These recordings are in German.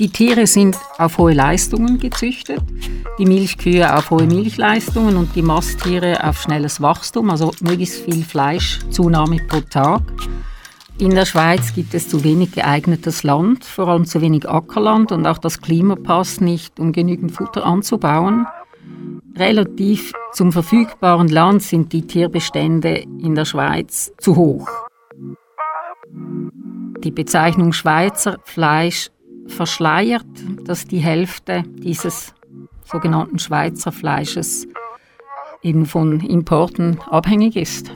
Die Tiere sind auf hohe Leistungen gezüchtet, die Milchkühe auf hohe Milchleistungen und die Masttiere auf schnelles Wachstum, also möglichst viel Fleischzunahme pro Tag. In der Schweiz gibt es zu wenig geeignetes Land, vor allem zu wenig Ackerland und auch das Klima passt nicht, um genügend Futter anzubauen. Relativ zum verfügbaren Land sind die Tierbestände in der Schweiz zu hoch. Die Bezeichnung Schweizer Fleisch verschleiert, dass die Hälfte dieses sogenannten Schweizer Fleisches eben von Importen abhängig ist.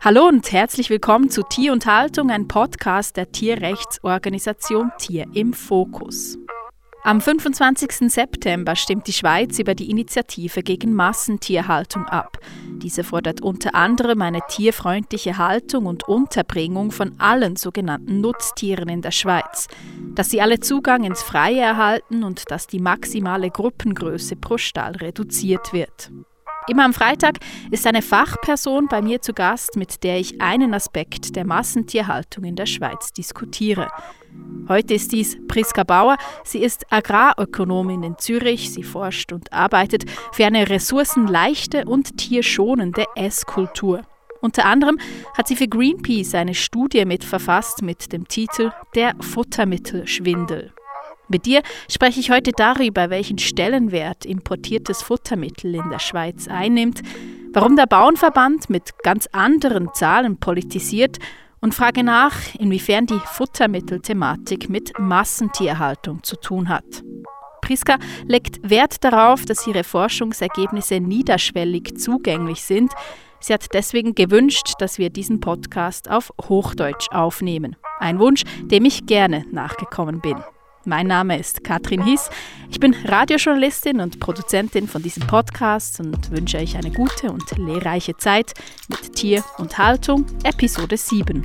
Hallo und herzlich willkommen zu Tier und Haltung, ein Podcast der Tierrechtsorganisation Tier im Fokus. Am 25. September stimmt die Schweiz über die Initiative gegen Massentierhaltung ab. Diese fordert unter anderem eine tierfreundliche Haltung und Unterbringung von allen sogenannten Nutztieren in der Schweiz, dass sie alle Zugang ins Freie erhalten und dass die maximale Gruppengröße pro Stall reduziert wird. Immer am Freitag ist eine Fachperson bei mir zu Gast, mit der ich einen Aspekt der Massentierhaltung in der Schweiz diskutiere. Heute ist dies Priska Bauer. Sie ist Agrarökonomin in Zürich. Sie forscht und arbeitet für eine ressourcenleichte und tierschonende Esskultur. Unter anderem hat sie für Greenpeace eine Studie mitverfasst mit dem Titel Der Futtermittelschwindel. Mit dir spreche ich heute darüber, welchen Stellenwert importiertes Futtermittel in der Schweiz einnimmt, warum der Bauernverband mit ganz anderen Zahlen politisiert und frage nach, inwiefern die Futtermittelthematik mit Massentierhaltung zu tun hat. Priska legt Wert darauf, dass ihre Forschungsergebnisse niederschwellig zugänglich sind. Sie hat deswegen gewünscht, dass wir diesen Podcast auf Hochdeutsch aufnehmen. Ein Wunsch, dem ich gerne nachgekommen bin. Mein Name ist Katrin Hiss. Ich bin Radiojournalistin und Produzentin von diesem Podcast und wünsche euch eine gute und lehrreiche Zeit mit Tier und Haltung, Episode 7.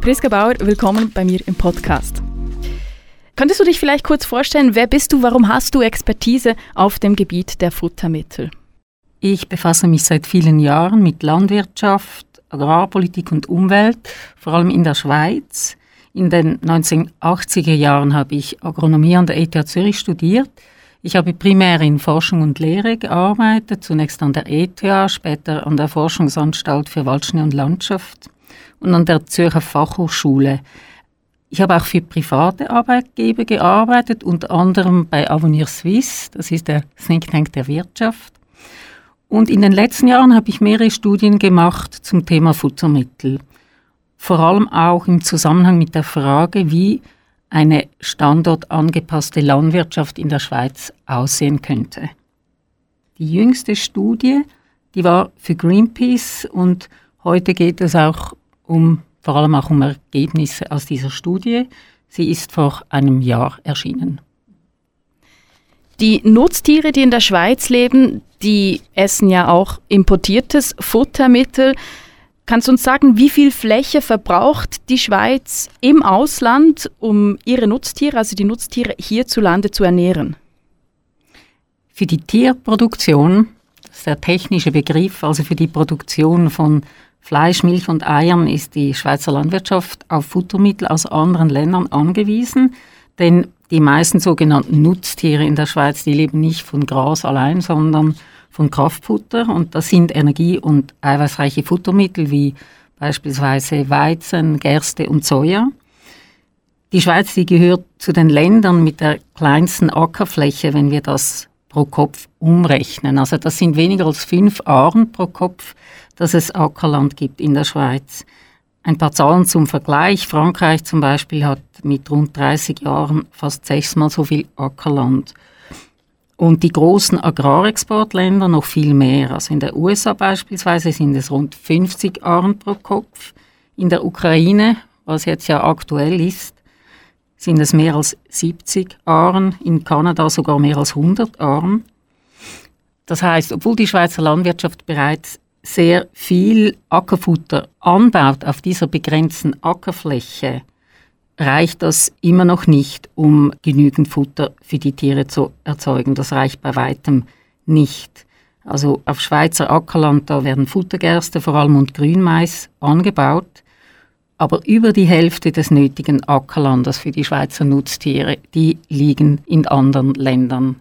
Priska Bauer, willkommen bei mir im Podcast. Könntest du dich vielleicht kurz vorstellen, wer bist du, warum hast du Expertise auf dem Gebiet der Futtermittel? Ich befasse mich seit vielen Jahren mit Landwirtschaft, Agrarpolitik und Umwelt, vor allem in der Schweiz. In den 1980er Jahren habe ich Agronomie an der ETH Zürich studiert. Ich habe primär in Forschung und Lehre gearbeitet, zunächst an der ETH, später an der Forschungsanstalt für Waldschnee und Landschaft und an der Zürcher Fachhochschule. Ich habe auch für private Arbeitgeber gearbeitet, unter anderem bei Avenir Suisse, das ist der Think Tank der Wirtschaft. Und in den letzten Jahren habe ich mehrere Studien gemacht zum Thema Futtermittel. Vor allem auch im Zusammenhang mit der Frage, wie eine standortangepasste Landwirtschaft in der Schweiz aussehen könnte. Die jüngste Studie, die war für Greenpeace und heute geht es auch um, vor allem auch um Ergebnisse aus dieser Studie. Sie ist vor einem Jahr erschienen. Die Nutztiere, die in der Schweiz leben, die essen ja auch importiertes Futtermittel. Kannst du uns sagen, wie viel Fläche verbraucht die Schweiz im Ausland, um ihre Nutztiere, also die Nutztiere hierzulande zu ernähren? Für die Tierproduktion, das ist der technische Begriff, also für die Produktion von Fleisch, Milch und Eiern ist die Schweizer Landwirtschaft auf Futtermittel aus anderen Ländern angewiesen, denn die meisten sogenannten Nutztiere in der Schweiz, die leben nicht von Gras allein, sondern von Kraftfutter. Und das sind energie- und eiweißreiche Futtermittel wie beispielsweise Weizen, Gerste und Soja. Die Schweiz, die gehört zu den Ländern mit der kleinsten Ackerfläche, wenn wir das pro Kopf umrechnen. Also das sind weniger als fünf Aren pro Kopf, dass es Ackerland gibt in der Schweiz. Ein paar Zahlen zum Vergleich. Frankreich zum Beispiel hat mit rund 30 Jahren fast sechsmal so viel Ackerland. Und die großen Agrarexportländer noch viel mehr. Also in der USA beispielsweise sind es rund 50 Arm pro Kopf. In der Ukraine, was jetzt ja aktuell ist, sind es mehr als 70 Arm. In Kanada sogar mehr als 100 Arm. Das heißt, obwohl die Schweizer Landwirtschaft bereits sehr viel Ackerfutter anbaut auf dieser begrenzten Ackerfläche, reicht das immer noch nicht, um genügend Futter für die Tiere zu erzeugen. Das reicht bei weitem nicht. Also auf Schweizer Ackerland, da werden Futtergerste vor allem und Grünmais angebaut. Aber über die Hälfte des nötigen Ackerlandes für die Schweizer Nutztiere, die liegen in anderen Ländern.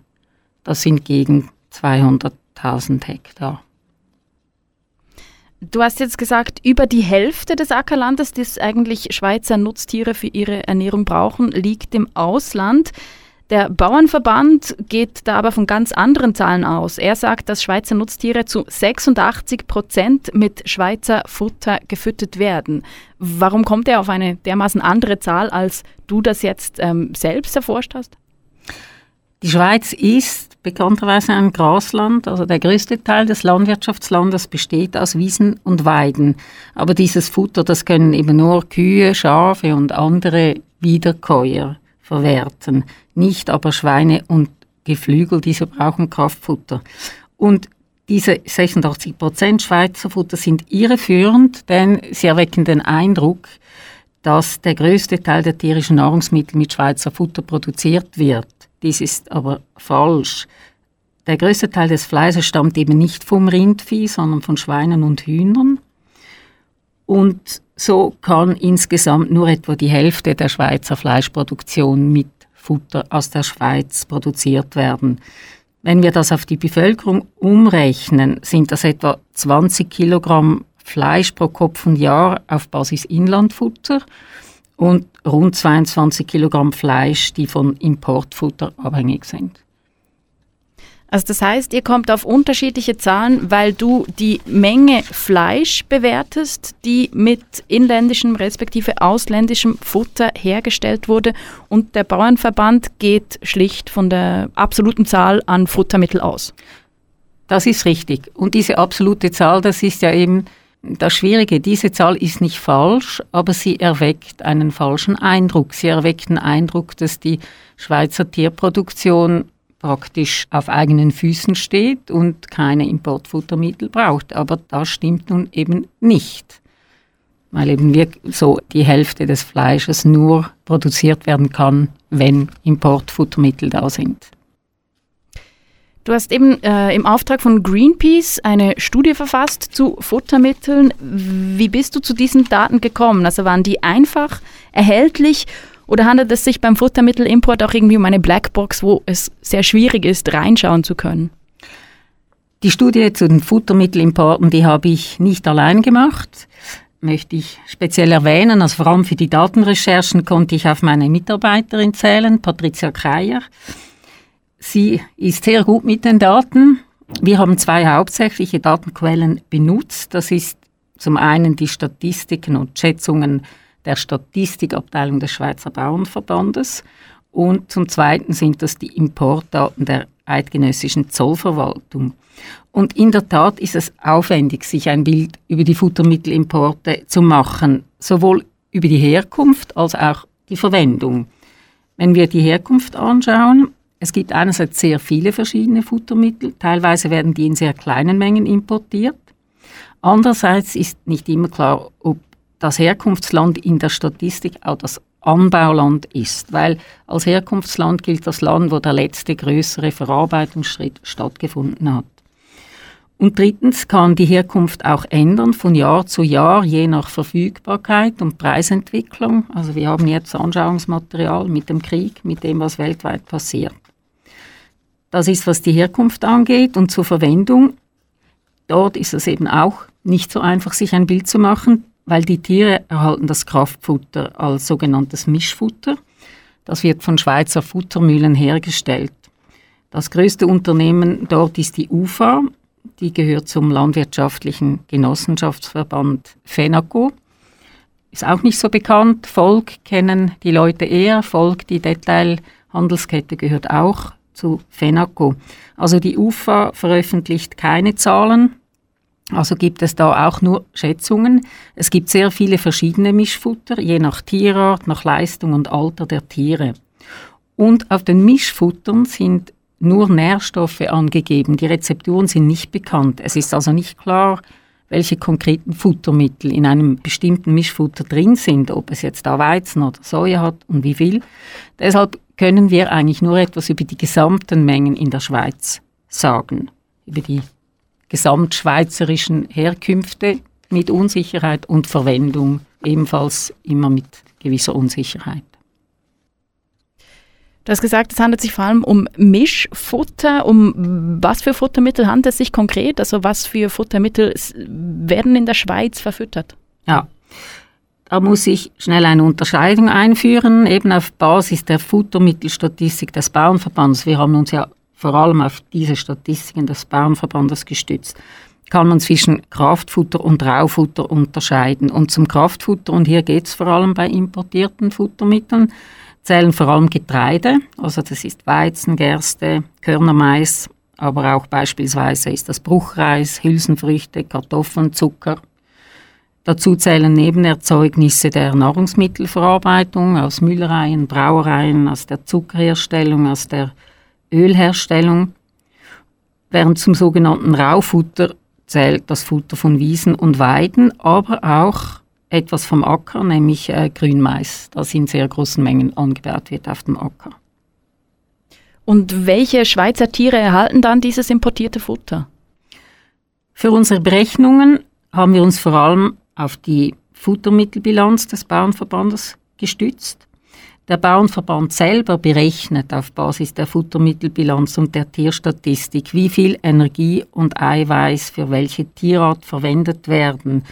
Das sind gegen 200.000 Hektar. Du hast jetzt gesagt, über die Hälfte des Ackerlandes, das eigentlich Schweizer Nutztiere für ihre Ernährung brauchen, liegt im Ausland. Der Bauernverband geht da aber von ganz anderen Zahlen aus. Er sagt, dass Schweizer Nutztiere zu 86 Prozent mit Schweizer Futter gefüttert werden. Warum kommt er auf eine dermaßen andere Zahl, als du das jetzt ähm, selbst erforscht hast? Die Schweiz ist bekannterweise ein Grasland, also der größte Teil des Landwirtschaftslandes besteht aus Wiesen und Weiden. Aber dieses Futter, das können eben nur Kühe, Schafe und andere Wiederkäuer verwerten, nicht aber Schweine und Geflügel, diese brauchen Kraftfutter. Und diese 86 Prozent Schweizer Futter sind irreführend, denn sie erwecken den Eindruck, dass der größte Teil der tierischen Nahrungsmittel mit Schweizer Futter produziert wird. Dies ist aber falsch. Der größte Teil des Fleisches stammt eben nicht vom Rindvieh, sondern von Schweinen und Hühnern. Und so kann insgesamt nur etwa die Hälfte der Schweizer Fleischproduktion mit Futter aus der Schweiz produziert werden. Wenn wir das auf die Bevölkerung umrechnen, sind das etwa 20 Kilogramm Fleisch pro Kopf und Jahr auf Basis Inlandfutter und rund 22 Kilogramm Fleisch, die von Importfutter abhängig sind. Also das heißt, ihr kommt auf unterschiedliche Zahlen, weil du die Menge Fleisch bewertest, die mit inländischem respektive ausländischem Futter hergestellt wurde und der Bauernverband geht schlicht von der absoluten Zahl an Futtermittel aus. Das ist richtig. Und diese absolute Zahl, das ist ja eben das Schwierige. Diese Zahl ist nicht falsch, aber sie erweckt einen falschen Eindruck. Sie erweckt den Eindruck, dass die Schweizer Tierproduktion praktisch auf eigenen Füßen steht und keine Importfuttermittel braucht. Aber das stimmt nun eben nicht, weil eben wir so die Hälfte des Fleisches nur produziert werden kann, wenn Importfuttermittel da sind. Du hast eben äh, im Auftrag von Greenpeace eine Studie verfasst zu Futtermitteln. Wie bist du zu diesen Daten gekommen? Also waren die einfach erhältlich oder handelt es sich beim Futtermittelimport auch irgendwie um eine Blackbox, wo es sehr schwierig ist, reinschauen zu können? Die Studie zu den Futtermittelimporten, die habe ich nicht allein gemacht. Möchte ich speziell erwähnen, also vor allem für die Datenrecherchen konnte ich auf meine Mitarbeiterin zählen, Patricia Kreier. Sie ist sehr gut mit den Daten. Wir haben zwei hauptsächliche Datenquellen benutzt. Das ist zum einen die Statistiken und Schätzungen der Statistikabteilung des Schweizer Bauernverbandes und zum Zweiten sind das die Importdaten der eidgenössischen Zollverwaltung. Und in der Tat ist es aufwendig, sich ein Bild über die Futtermittelimporte zu machen, sowohl über die Herkunft als auch die Verwendung. Wenn wir die Herkunft anschauen, es gibt einerseits sehr viele verschiedene Futtermittel, teilweise werden die in sehr kleinen Mengen importiert. Andererseits ist nicht immer klar, ob das Herkunftsland in der Statistik auch das Anbauland ist, weil als Herkunftsland gilt das Land, wo der letzte größere Verarbeitungsschritt stattgefunden hat. Und drittens kann die Herkunft auch ändern von Jahr zu Jahr, je nach Verfügbarkeit und Preisentwicklung. Also wir haben jetzt Anschauungsmaterial mit dem Krieg, mit dem, was weltweit passiert. Das ist, was die Herkunft angeht und zur Verwendung. Dort ist es eben auch nicht so einfach, sich ein Bild zu machen weil die Tiere erhalten das Kraftfutter als sogenanntes Mischfutter. Das wird von Schweizer Futtermühlen hergestellt. Das größte Unternehmen dort ist die UFA, die gehört zum landwirtschaftlichen Genossenschaftsverband FENACO. Ist auch nicht so bekannt. Volk kennen die Leute eher. Volk, die Detailhandelskette, gehört auch zu FENACO. Also die UFA veröffentlicht keine Zahlen also gibt es da auch nur Schätzungen. Es gibt sehr viele verschiedene Mischfutter, je nach Tierart, nach Leistung und Alter der Tiere. Und auf den Mischfuttern sind nur Nährstoffe angegeben. Die Rezepturen sind nicht bekannt. Es ist also nicht klar, welche konkreten Futtermittel in einem bestimmten Mischfutter drin sind, ob es jetzt da Weizen oder Soja hat und wie viel. Deshalb können wir eigentlich nur etwas über die gesamten Mengen in der Schweiz sagen. über die gesamtschweizerischen Herkünfte mit Unsicherheit und Verwendung ebenfalls immer mit gewisser Unsicherheit. Du hast gesagt, es handelt sich vor allem um Mischfutter. Um was für Futtermittel handelt es sich konkret? Also was für Futtermittel werden in der Schweiz verfüttert? Ja, da muss ich schnell eine Unterscheidung einführen, eben auf Basis der Futtermittelstatistik des Bauernverbands. Wir haben uns ja vor allem auf diese Statistiken des Bauernverbandes gestützt kann man zwischen Kraftfutter und Raufutter unterscheiden. Und zum Kraftfutter, und hier geht es vor allem bei importierten Futtermitteln, zählen vor allem Getreide, also das ist Weizen, Gerste, Körnermais, aber auch beispielsweise ist das Bruchreis, Hülsenfrüchte, Kartoffeln, Zucker. Dazu zählen Nebenerzeugnisse der Nahrungsmittelverarbeitung aus Müllereien, Brauereien, aus der Zuckerherstellung, aus der Ölherstellung, während zum sogenannten Raufutter zählt das Futter von Wiesen und Weiden, aber auch etwas vom Acker, nämlich äh, Grünmais, das in sehr großen Mengen angebaut wird auf dem Acker. Und welche Schweizer Tiere erhalten dann dieses importierte Futter? Für unsere Berechnungen haben wir uns vor allem auf die Futtermittelbilanz des Bauernverbandes gestützt. Der Bauernverband selber berechnet auf Basis der Futtermittelbilanz und der Tierstatistik, wie viel Energie und Eiweiß für welche Tierart verwendet werden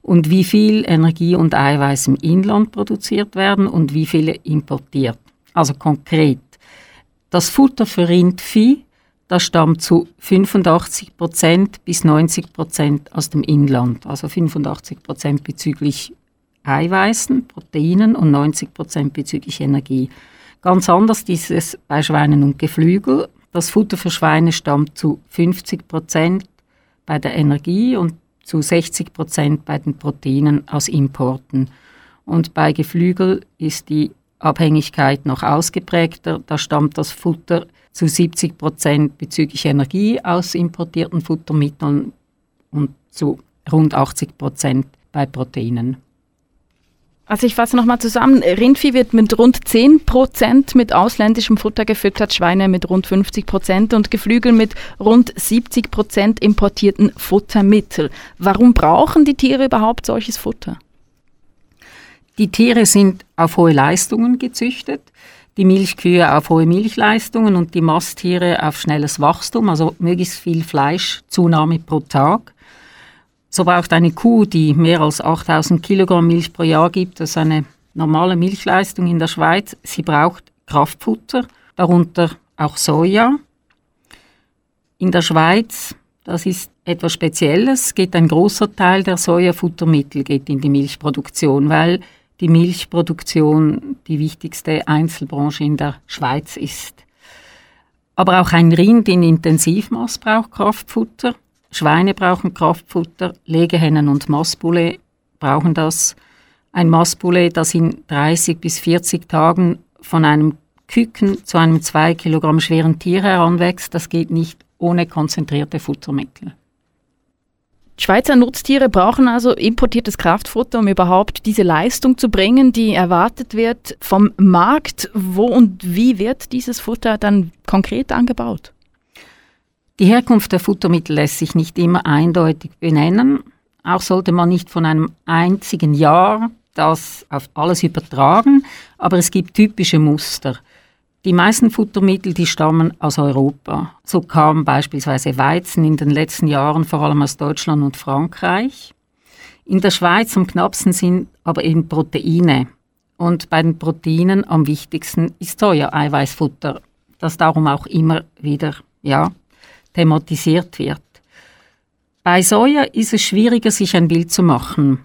und wie viel Energie und Eiweiß im Inland produziert werden und wie viele importiert. Also konkret. Das Futter für Rindvieh, das stammt zu 85% bis 90% aus dem Inland. Also 85% bezüglich Eiweißen, Proteinen und 90% bezüglich Energie. Ganz anders ist es bei Schweinen und Geflügel. Das Futter für Schweine stammt zu 50% bei der Energie und zu 60 Prozent bei den Proteinen aus Importen. Und bei Geflügel ist die Abhängigkeit noch ausgeprägter. Da stammt das Futter zu 70 Prozent bezüglich Energie aus importierten Futtermitteln und zu rund 80 Prozent bei Proteinen. Also ich fasse nochmal zusammen. Rindvieh wird mit rund 10 Prozent mit ausländischem Futter gefüttert, Schweine mit rund 50 Prozent und Geflügel mit rund 70 Prozent importierten Futtermittel. Warum brauchen die Tiere überhaupt solches Futter? Die Tiere sind auf hohe Leistungen gezüchtet, die Milchkühe auf hohe Milchleistungen und die Masttiere auf schnelles Wachstum, also möglichst viel Fleischzunahme pro Tag. So braucht eine Kuh, die mehr als 8000 Kilogramm Milch pro Jahr gibt, das ist eine normale Milchleistung in der Schweiz. Sie braucht Kraftfutter, darunter auch Soja. In der Schweiz, das ist etwas Spezielles, geht ein großer Teil der Sojafuttermittel geht in die Milchproduktion, weil die Milchproduktion die wichtigste Einzelbranche in der Schweiz ist. Aber auch ein Rind in Intensivmaß braucht Kraftfutter. Schweine brauchen Kraftfutter, Legehennen und Mastbulle brauchen das. Ein Mastbulle, das in 30 bis 40 Tagen von einem Küken zu einem 2 Kilogramm schweren Tier heranwächst, das geht nicht ohne konzentrierte Futtermittel. Schweizer Nutztiere brauchen also importiertes Kraftfutter, um überhaupt diese Leistung zu bringen, die erwartet wird vom Markt. Wo und wie wird dieses Futter dann konkret angebaut? Die Herkunft der Futtermittel lässt sich nicht immer eindeutig benennen. Auch sollte man nicht von einem einzigen Jahr das auf alles übertragen, aber es gibt typische Muster. Die meisten Futtermittel, die stammen aus Europa. So kam beispielsweise Weizen in den letzten Jahren vor allem aus Deutschland und Frankreich. In der Schweiz am knappsten sind aber eben Proteine. Und bei den Proteinen am wichtigsten ist Soja-Eiweißfutter, das darum auch immer wieder ja, thematisiert wird. Bei Soja ist es schwieriger, sich ein Bild zu machen.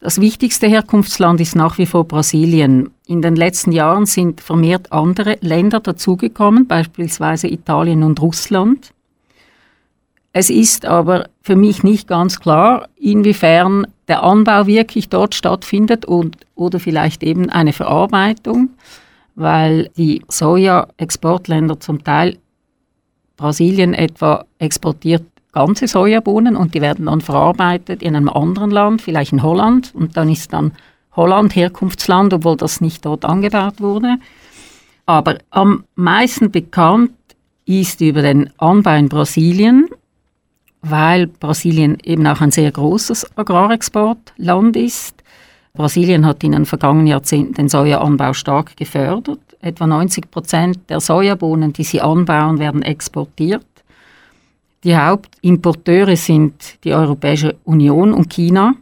Das wichtigste Herkunftsland ist nach wie vor Brasilien. In den letzten Jahren sind vermehrt andere Länder dazugekommen, beispielsweise Italien und Russland. Es ist aber für mich nicht ganz klar, inwiefern der Anbau wirklich dort stattfindet und, oder vielleicht eben eine Verarbeitung, weil die Soja-Exportländer zum Teil Brasilien etwa exportiert ganze Sojabohnen und die werden dann verarbeitet in einem anderen Land, vielleicht in Holland. Und dann ist dann Holland Herkunftsland, obwohl das nicht dort angebaut wurde. Aber am meisten bekannt ist über den Anbau in Brasilien. weil Brasilien eben auch ein sehr großes Agrarexportland ist. Brasilien hat in den vergangenen Jahrzehnten den Sojaanbau stark gefördert. Etwa 90 Prozent der Sojabohnen, die sie anbauen, werden exportiert. Die Hauptimporteure sind die Europäische Union und China.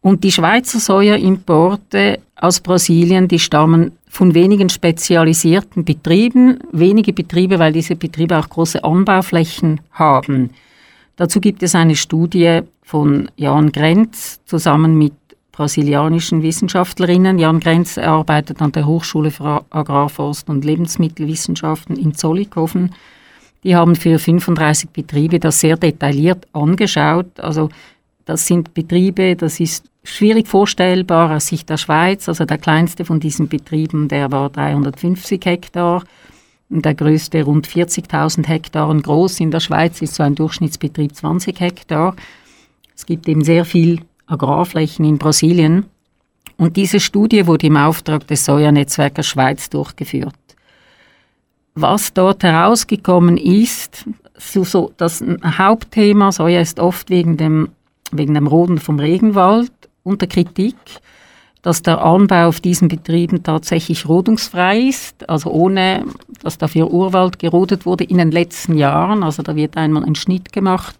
Und die Schweizer Sojaimporte aus Brasilien, die stammen von wenigen spezialisierten Betrieben, wenige Betriebe, weil diese Betriebe auch große Anbauflächen haben. Dazu gibt es eine Studie von Jan Grenz zusammen mit brasilianischen Wissenschaftlerinnen. Jan Grenz arbeitet an der Hochschule für Agrarforst und Lebensmittelwissenschaften in Zollikofen. Die haben für 35 Betriebe das sehr detailliert angeschaut. Also das sind Betriebe, das ist schwierig vorstellbar aus Sicht der Schweiz. Also der kleinste von diesen Betrieben, der war 350 Hektar. Und der größte rund 40.000 Hektar groß. In der Schweiz ist so ein Durchschnittsbetrieb 20 Hektar. Es gibt eben sehr viel Agrarflächen in Brasilien. Und diese Studie wurde im Auftrag des Sojanetzwerkes Schweiz durchgeführt. Was dort herausgekommen ist, so, so das Hauptthema Soja ist oft wegen dem, wegen dem Roden vom Regenwald unter Kritik, dass der Anbau auf diesen Betrieben tatsächlich rodungsfrei ist, also ohne, dass dafür Urwald gerodet wurde in den letzten Jahren. Also da wird einmal ein Schnitt gemacht.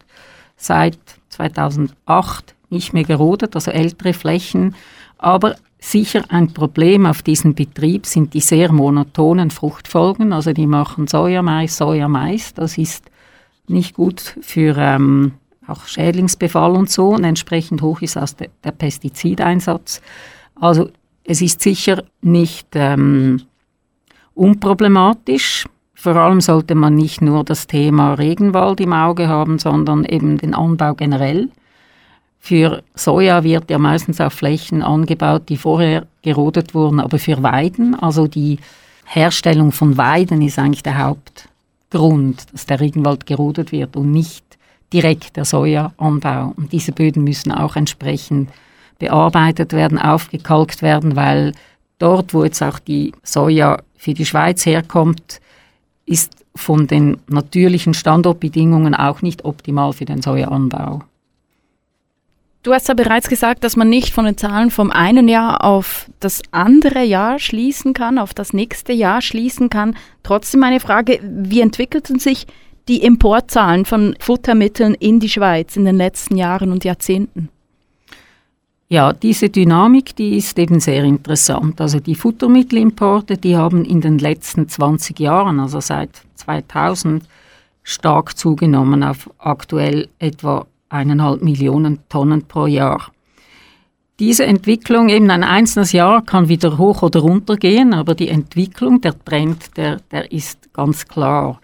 Seit 2008 nicht mehr gerodet, also ältere Flächen. Aber sicher ein Problem auf diesem Betrieb sind die sehr monotonen Fruchtfolgen. Also die machen Sojamais, Sojamais. Das ist nicht gut für ähm, auch Schädlingsbefall und so. Und entsprechend hoch ist auch der, der Pestizideinsatz. Also es ist sicher nicht ähm, unproblematisch. Vor allem sollte man nicht nur das Thema Regenwald im Auge haben, sondern eben den Anbau generell. Für Soja wird ja meistens auf Flächen angebaut, die vorher gerodet wurden, aber für Weiden, also die Herstellung von Weiden ist eigentlich der Hauptgrund, dass der Regenwald gerodet wird und nicht direkt der Sojaanbau. Und diese Böden müssen auch entsprechend bearbeitet werden, aufgekalkt werden, weil dort, wo jetzt auch die Soja für die Schweiz herkommt, ist von den natürlichen Standortbedingungen auch nicht optimal für den Sojaanbau. Du hast ja bereits gesagt, dass man nicht von den Zahlen vom einen Jahr auf das andere Jahr schließen kann, auf das nächste Jahr schließen kann. Trotzdem eine Frage, wie entwickelten sich die Importzahlen von Futtermitteln in die Schweiz in den letzten Jahren und Jahrzehnten? Ja, diese Dynamik, die ist eben sehr interessant. Also die Futtermittelimporte, die haben in den letzten 20 Jahren, also seit 2000, stark zugenommen auf aktuell etwa eineinhalb Millionen Tonnen pro Jahr. Diese Entwicklung, eben ein einzelnes Jahr kann wieder hoch oder runter gehen, aber die Entwicklung, der Trend, der, der ist ganz klar.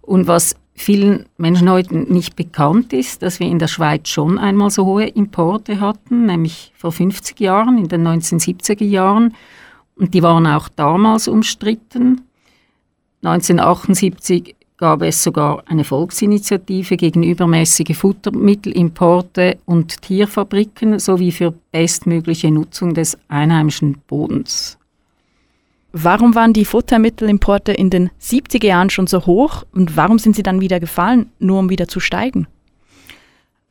Und was vielen Menschen heute nicht bekannt ist, dass wir in der Schweiz schon einmal so hohe Importe hatten, nämlich vor 50 Jahren, in den 1970er Jahren. Und die waren auch damals umstritten. 1978 gab es sogar eine Volksinitiative gegen übermäßige Futtermittelimporte und Tierfabriken sowie für bestmögliche Nutzung des einheimischen Bodens. Warum waren die Futtermittelimporte in den 70er Jahren schon so hoch und warum sind sie dann wieder gefallen, nur um wieder zu steigen?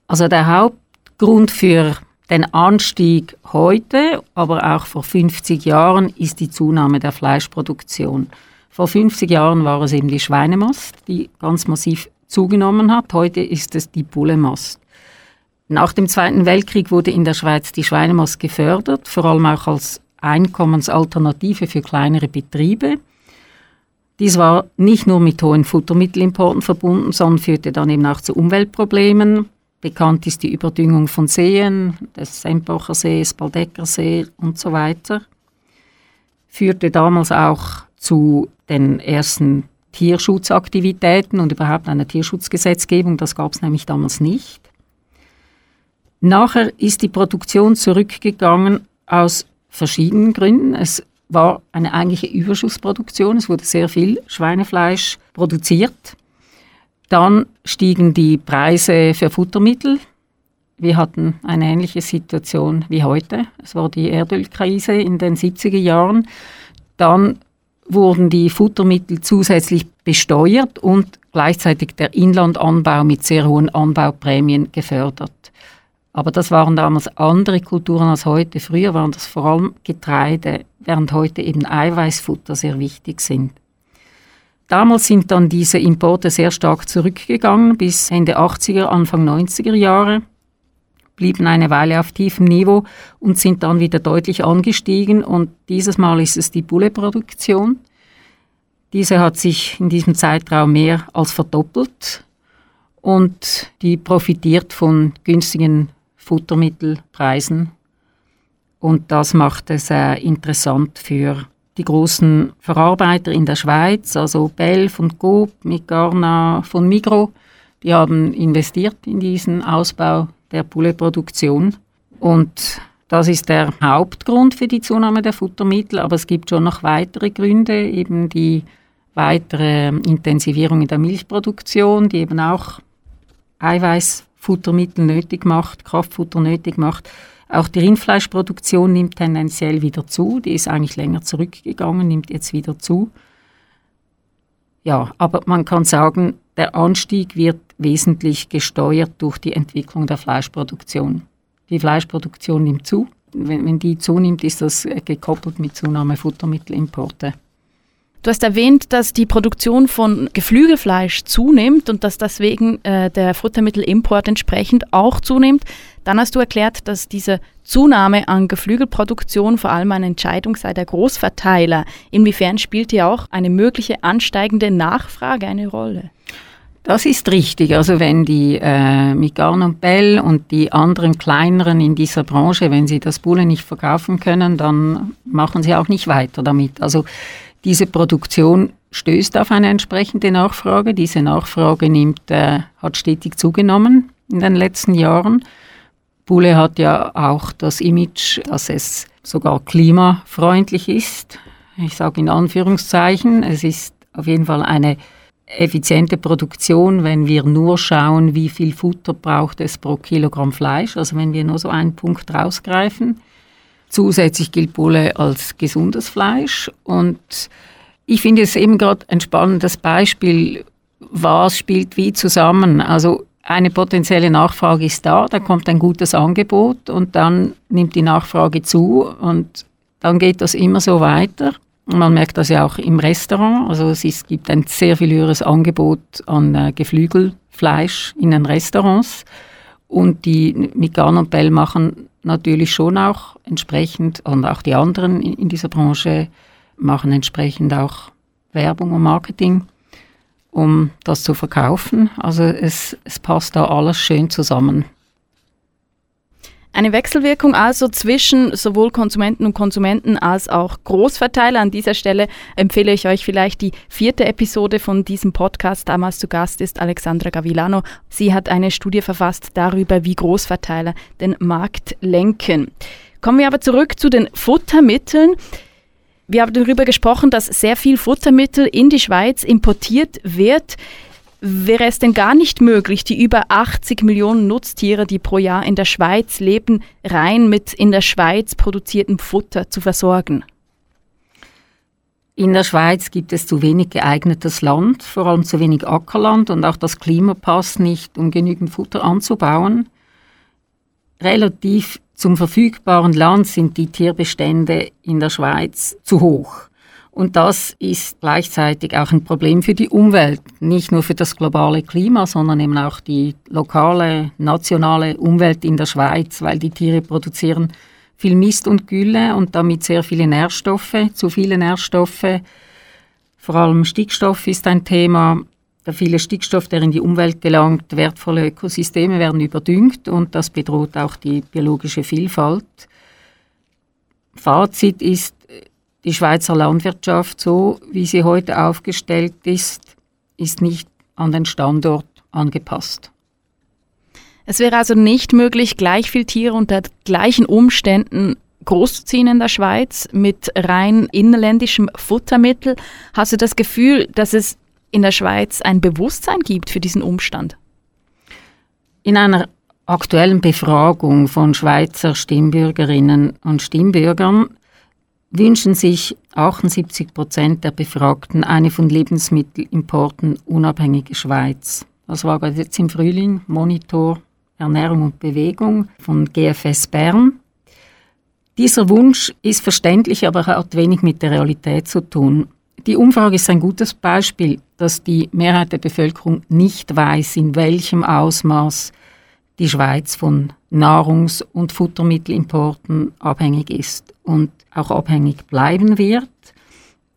Also der Hauptgrund für den Anstieg heute, aber auch vor 50 Jahren, ist die Zunahme der Fleischproduktion. Vor 50 Jahren war es eben die Schweinemast, die ganz massiv zugenommen hat. Heute ist es die Bullemast. Nach dem Zweiten Weltkrieg wurde in der Schweiz die Schweinemast gefördert, vor allem auch als Einkommensalternative für kleinere Betriebe. Dies war nicht nur mit hohen Futtermittelimporten verbunden, sondern führte dann eben auch zu Umweltproblemen. Bekannt ist die Überdüngung von Seen, des Sembacher Sees, Baldecker See und so weiter. Führte damals auch zu den ersten Tierschutzaktivitäten und überhaupt einer Tierschutzgesetzgebung. Das gab es nämlich damals nicht. Nachher ist die Produktion zurückgegangen aus verschiedenen Gründen. Es war eine eigentliche Überschussproduktion. Es wurde sehr viel Schweinefleisch produziert. Dann stiegen die Preise für Futtermittel. Wir hatten eine ähnliche Situation wie heute. Es war die Erdölkrise in den 70er Jahren. Dann wurden die Futtermittel zusätzlich besteuert und gleichzeitig der Inlandanbau mit sehr hohen Anbauprämien gefördert. Aber das waren damals andere Kulturen als heute. Früher waren das vor allem Getreide, während heute eben Eiweißfutter sehr wichtig sind. Damals sind dann diese Importe sehr stark zurückgegangen bis Ende 80er, Anfang 90er Jahre, blieben eine Weile auf tiefem Niveau und sind dann wieder deutlich angestiegen. Und dieses Mal ist es die Bulleproduktion. Diese hat sich in diesem Zeitraum mehr als verdoppelt und die profitiert von günstigen Futtermittelpreisen. Und das macht es äh, interessant für die großen Verarbeiter in der Schweiz, also Bell von Coop, Migarna von Migro. Die haben investiert in diesen Ausbau der Pouletproduktion. Und das ist der Hauptgrund für die Zunahme der Futtermittel, aber es gibt schon noch weitere Gründe, eben die weitere Intensivierung in der Milchproduktion, die eben auch Eiweiß Futtermittel nötig macht, Kraftfutter nötig macht. Auch die Rindfleischproduktion nimmt tendenziell wieder zu. Die ist eigentlich länger zurückgegangen, nimmt jetzt wieder zu. Ja, aber man kann sagen, der Anstieg wird wesentlich gesteuert durch die Entwicklung der Fleischproduktion. Die Fleischproduktion nimmt zu. Wenn, wenn die zunimmt, ist das gekoppelt mit Zunahme Futtermittelimporte. Du hast erwähnt, dass die Produktion von Geflügelfleisch zunimmt und dass deswegen äh, der Futtermittelimport entsprechend auch zunimmt. Dann hast du erklärt, dass diese Zunahme an Geflügelproduktion vor allem eine Entscheidung sei der Großverteiler. Inwiefern spielt hier auch eine mögliche ansteigende Nachfrage eine Rolle? Das ist richtig. Also wenn die äh, Migan und Bell und die anderen kleineren in dieser Branche, wenn sie das Bulle nicht verkaufen können, dann machen sie auch nicht weiter damit. Also diese Produktion stößt auf eine entsprechende Nachfrage. Diese Nachfrage nimmt, äh, hat stetig zugenommen in den letzten Jahren. Bulle hat ja auch das Image, dass es sogar klimafreundlich ist. Ich sage in Anführungszeichen, es ist auf jeden Fall eine effiziente Produktion, wenn wir nur schauen, wie viel Futter braucht es pro Kilogramm Fleisch. Also wenn wir nur so einen Punkt rausgreifen. Zusätzlich gilt Bulle als gesundes Fleisch und ich finde es eben gerade ein spannendes Beispiel, was spielt wie zusammen. Also eine potenzielle Nachfrage ist da, da kommt ein gutes Angebot und dann nimmt die Nachfrage zu und dann geht das immer so weiter. Man merkt das ja auch im Restaurant. Also es, ist, gibt ein sehr viel höheres Angebot an äh, Geflügelfleisch in den Restaurants. Und die Migan und Bell machen natürlich schon auch entsprechend, und auch die anderen in, in dieser Branche machen entsprechend auch Werbung und Marketing, um das zu verkaufen. Also es, es passt da alles schön zusammen. Eine Wechselwirkung also zwischen sowohl Konsumenten und Konsumenten als auch Großverteiler. An dieser Stelle empfehle ich euch vielleicht die vierte Episode von diesem Podcast. Damals zu Gast ist Alexandra Gavilano. Sie hat eine Studie verfasst darüber, wie Großverteiler den Markt lenken. Kommen wir aber zurück zu den Futtermitteln. Wir haben darüber gesprochen, dass sehr viel Futtermittel in die Schweiz importiert wird. Wäre es denn gar nicht möglich, die über 80 Millionen Nutztiere, die pro Jahr in der Schweiz leben, rein mit in der Schweiz produziertem Futter zu versorgen? In der Schweiz gibt es zu wenig geeignetes Land, vor allem zu wenig Ackerland und auch das Klima passt nicht, um genügend Futter anzubauen. Relativ zum verfügbaren Land sind die Tierbestände in der Schweiz zu hoch. Und das ist gleichzeitig auch ein Problem für die Umwelt, nicht nur für das globale Klima, sondern eben auch die lokale, nationale Umwelt in der Schweiz, weil die Tiere produzieren viel Mist und Gülle und damit sehr viele Nährstoffe, zu viele Nährstoffe. Vor allem Stickstoff ist ein Thema. Der viele Stickstoff, der in die Umwelt gelangt, wertvolle Ökosysteme werden überdüngt und das bedroht auch die biologische Vielfalt. Fazit ist, die Schweizer Landwirtschaft, so wie sie heute aufgestellt ist, ist nicht an den Standort angepasst. Es wäre also nicht möglich, gleich viel Tiere unter gleichen Umständen großzuziehen in der Schweiz mit rein inländischem Futtermittel. Hast du das Gefühl, dass es in der Schweiz ein Bewusstsein gibt für diesen Umstand? In einer aktuellen Befragung von Schweizer Stimmbürgerinnen und Stimmbürgern wünschen sich 78 Prozent der Befragten eine von Lebensmittelimporten unabhängige Schweiz. Das war gerade jetzt im Frühling Monitor Ernährung und Bewegung von GFS Bern. Dieser Wunsch ist verständlich, aber hat wenig mit der Realität zu tun. Die Umfrage ist ein gutes Beispiel, dass die Mehrheit der Bevölkerung nicht weiß, in welchem Ausmaß die Schweiz von Nahrungs- und Futtermittelimporten abhängig ist und auch abhängig bleiben wird.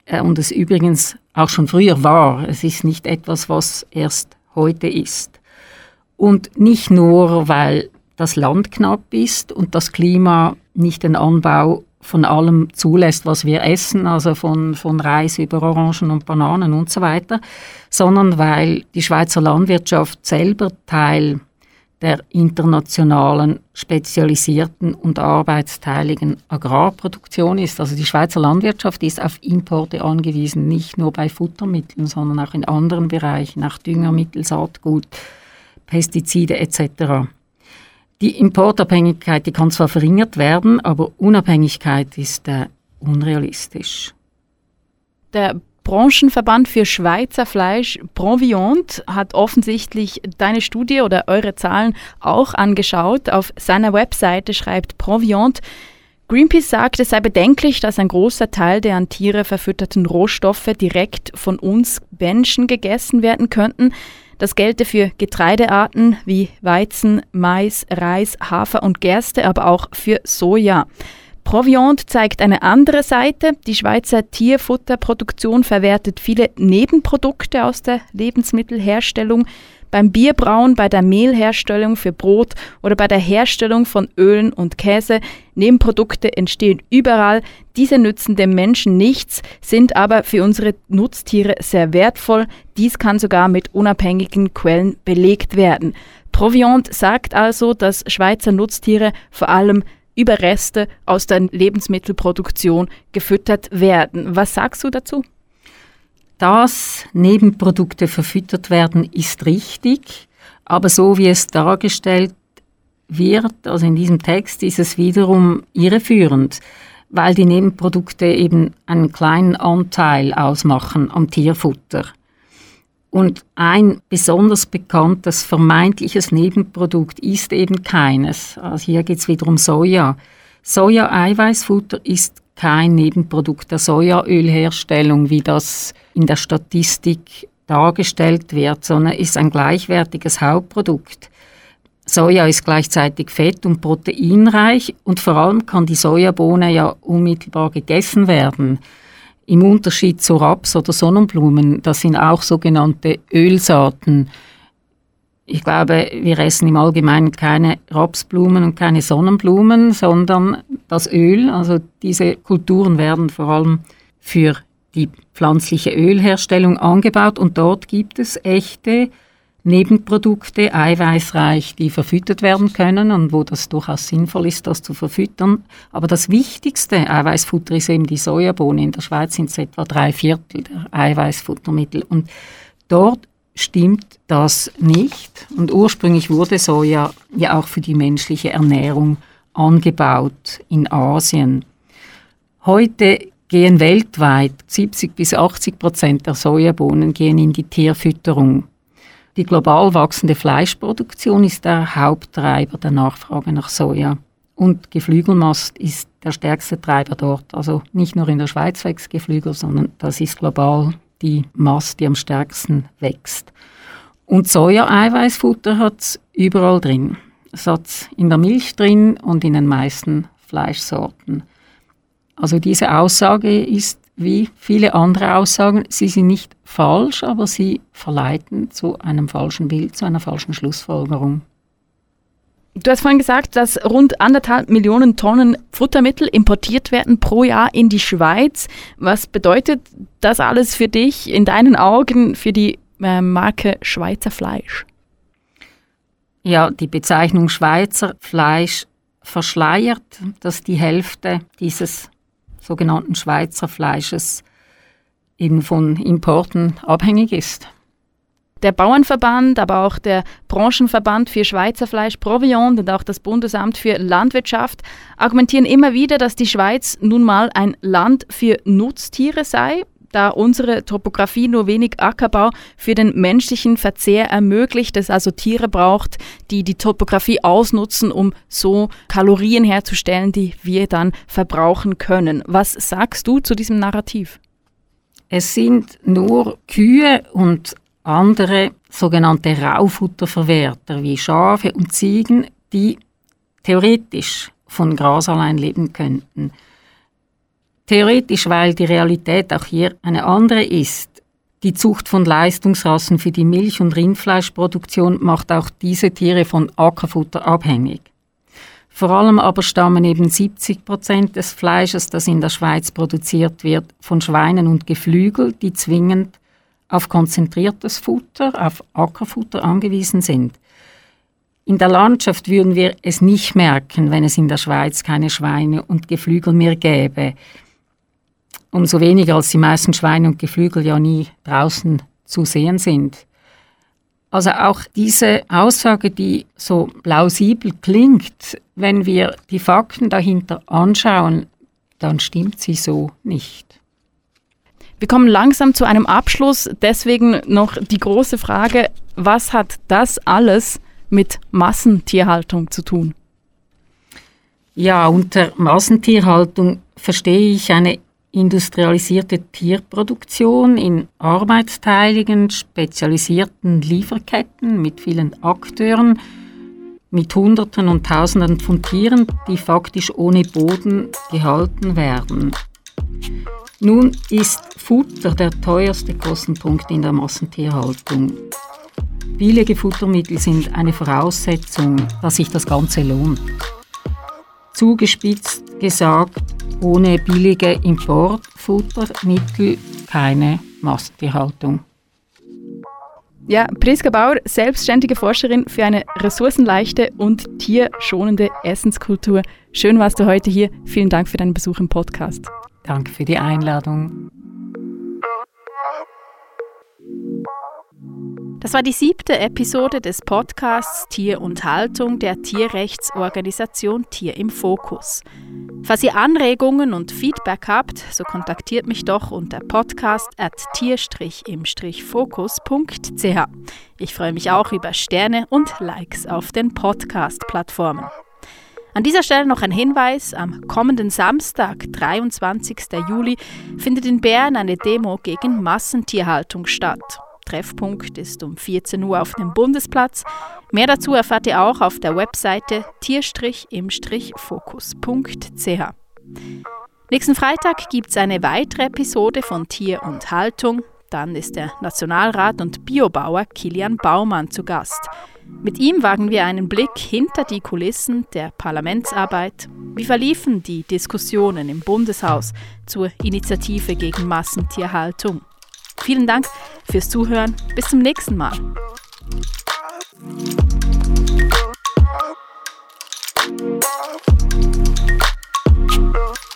Äh, und es übrigens auch schon früher war. Es ist nicht etwas, was erst heute ist. Und nicht nur, weil das Land knapp ist und das Klima nicht den Anbau von allem zulässt, was wir essen, also von, von Reis über Orangen und Bananen und so weiter, sondern weil die Schweizer Landwirtschaft selber Teil der internationalen, spezialisierten und arbeitsteiligen Agrarproduktion ist. Also die Schweizer Landwirtschaft ist auf Importe angewiesen, nicht nur bei Futtermitteln, sondern auch in anderen Bereichen, auch Düngermittel, Saatgut, Pestizide etc. Die Importabhängigkeit, die kann zwar verringert werden, aber Unabhängigkeit ist äh, unrealistisch. Der Branchenverband für Schweizer Fleisch, Proviant, hat offensichtlich deine Studie oder eure Zahlen auch angeschaut. Auf seiner Webseite schreibt Proviant, Greenpeace sagt, es sei bedenklich, dass ein großer Teil der an Tiere verfütterten Rohstoffe direkt von uns Menschen gegessen werden könnten. Das gelte für Getreidearten wie Weizen, Mais, Reis, Hafer und Gerste, aber auch für Soja. Proviant zeigt eine andere Seite. Die Schweizer Tierfutterproduktion verwertet viele Nebenprodukte aus der Lebensmittelherstellung. Beim Bierbrauen, bei der Mehlherstellung für Brot oder bei der Herstellung von Ölen und Käse. Nebenprodukte entstehen überall. Diese nützen dem Menschen nichts, sind aber für unsere Nutztiere sehr wertvoll. Dies kann sogar mit unabhängigen Quellen belegt werden. Proviant sagt also, dass Schweizer Nutztiere vor allem Überreste aus der Lebensmittelproduktion gefüttert werden. Was sagst du dazu? Dass Nebenprodukte verfüttert werden, ist richtig, aber so wie es dargestellt wird, also in diesem Text, ist es wiederum irreführend, weil die Nebenprodukte eben einen kleinen Anteil ausmachen am Tierfutter. Und ein besonders bekanntes vermeintliches Nebenprodukt ist eben keines. Also hier geht es wieder um Soja. Soja-Eiweißfutter ist kein Nebenprodukt der Sojaölherstellung, wie das in der Statistik dargestellt wird, sondern ist ein gleichwertiges Hauptprodukt. Soja ist gleichzeitig fett- und proteinreich und vor allem kann die Sojabohne ja unmittelbar gegessen werden. Im Unterschied zu Raps oder Sonnenblumen, das sind auch sogenannte Ölsaaten. Ich glaube, wir essen im Allgemeinen keine Rapsblumen und keine Sonnenblumen, sondern das Öl. Also diese Kulturen werden vor allem für die pflanzliche Ölherstellung angebaut und dort gibt es echte Nebenprodukte, eiweißreich, die verfüttert werden können und wo das durchaus sinnvoll ist, das zu verfüttern. Aber das wichtigste Eiweißfutter ist eben die Sojabohne. In der Schweiz sind es etwa drei Viertel der Eiweißfuttermittel. Und dort stimmt das nicht. Und ursprünglich wurde Soja ja auch für die menschliche Ernährung angebaut in Asien. Heute gehen weltweit 70 bis 80 Prozent der Sojabohnen gehen in die Tierfütterung. Die global wachsende Fleischproduktion ist der Haupttreiber der Nachfrage nach Soja. Und Geflügelmast ist der stärkste Treiber dort. Also nicht nur in der Schweiz wächst Geflügel, sondern das ist global die Mast, die am stärksten wächst. Und Soja-Eiweißfutter hat es überall drin. Es hat in der Milch drin und in den meisten Fleischsorten. Also diese Aussage ist wie viele andere Aussagen, sie sind nicht falsch, aber sie verleiten zu einem falschen Bild, zu einer falschen Schlussfolgerung. Du hast vorhin gesagt, dass rund anderthalb Millionen Tonnen Futtermittel importiert werden pro Jahr in die Schweiz. Was bedeutet das alles für dich, in deinen Augen, für die äh, Marke Schweizer Fleisch? Ja, die Bezeichnung Schweizer Fleisch verschleiert, dass die Hälfte dieses sogenannten Schweizer Fleisches eben von Importen abhängig ist. Der Bauernverband, aber auch der Branchenverband für Schweizer Fleisch Proviant und auch das Bundesamt für Landwirtschaft argumentieren immer wieder, dass die Schweiz nun mal ein Land für Nutztiere sei da unsere Topografie nur wenig Ackerbau für den menschlichen Verzehr ermöglicht, es also Tiere braucht, die die Topografie ausnutzen, um so Kalorien herzustellen, die wir dann verbrauchen können. Was sagst du zu diesem Narrativ? Es sind nur Kühe und andere sogenannte Raufutterverwerter wie Schafe und Ziegen, die theoretisch von Gras allein leben könnten. Theoretisch, weil die Realität auch hier eine andere ist. Die Zucht von Leistungsrassen für die Milch- und Rindfleischproduktion macht auch diese Tiere von Ackerfutter abhängig. Vor allem aber stammen eben 70 Prozent des Fleisches, das in der Schweiz produziert wird, von Schweinen und Geflügel, die zwingend auf konzentriertes Futter, auf Ackerfutter angewiesen sind. In der Landschaft würden wir es nicht merken, wenn es in der Schweiz keine Schweine und Geflügel mehr gäbe. Umso weniger als die meisten Schweine und Geflügel ja nie draußen zu sehen sind. Also auch diese Aussage, die so plausibel klingt, wenn wir die Fakten dahinter anschauen, dann stimmt sie so nicht. Wir kommen langsam zu einem Abschluss. Deswegen noch die große Frage, was hat das alles mit Massentierhaltung zu tun? Ja, unter Massentierhaltung verstehe ich eine industrialisierte Tierproduktion in arbeitsteiligen, spezialisierten Lieferketten mit vielen Akteuren, mit Hunderten und Tausenden von Tieren, die faktisch ohne Boden gehalten werden. Nun ist Futter der teuerste Kostenpunkt in der Massentierhaltung. Billige Futtermittel sind eine Voraussetzung, dass sich das Ganze lohnt. Zugespitzt gesagt, ohne billige Importfuttermittel keine Masttierhaltung. Ja, Priska Bauer, selbstständige Forscherin für eine ressourcenleichte und tierschonende Essenskultur. Schön warst du heute hier. Vielen Dank für deinen Besuch im Podcast. Danke für die Einladung. Das war die siebte Episode des Podcasts Tier und Haltung der Tierrechtsorganisation Tier im Fokus. Falls ihr Anregungen und Feedback habt, so kontaktiert mich doch unter podcast at tier-im-fokus.ch. Ich freue mich auch über Sterne und Likes auf den Podcast-Plattformen. An dieser Stelle noch ein Hinweis. Am kommenden Samstag, 23. Juli, findet in Bern eine Demo gegen Massentierhaltung statt. Treffpunkt ist um 14 Uhr auf dem Bundesplatz. Mehr dazu erfahrt ihr auch auf der Webseite tier-im-fokus.ch. Nächsten Freitag gibt es eine weitere Episode von Tier und Haltung. Dann ist der Nationalrat und Biobauer Kilian Baumann zu Gast. Mit ihm wagen wir einen Blick hinter die Kulissen der Parlamentsarbeit. Wie verliefen die Diskussionen im Bundeshaus zur Initiative gegen Massentierhaltung? Vielen Dank fürs Zuhören. Bis zum nächsten Mal. Thank.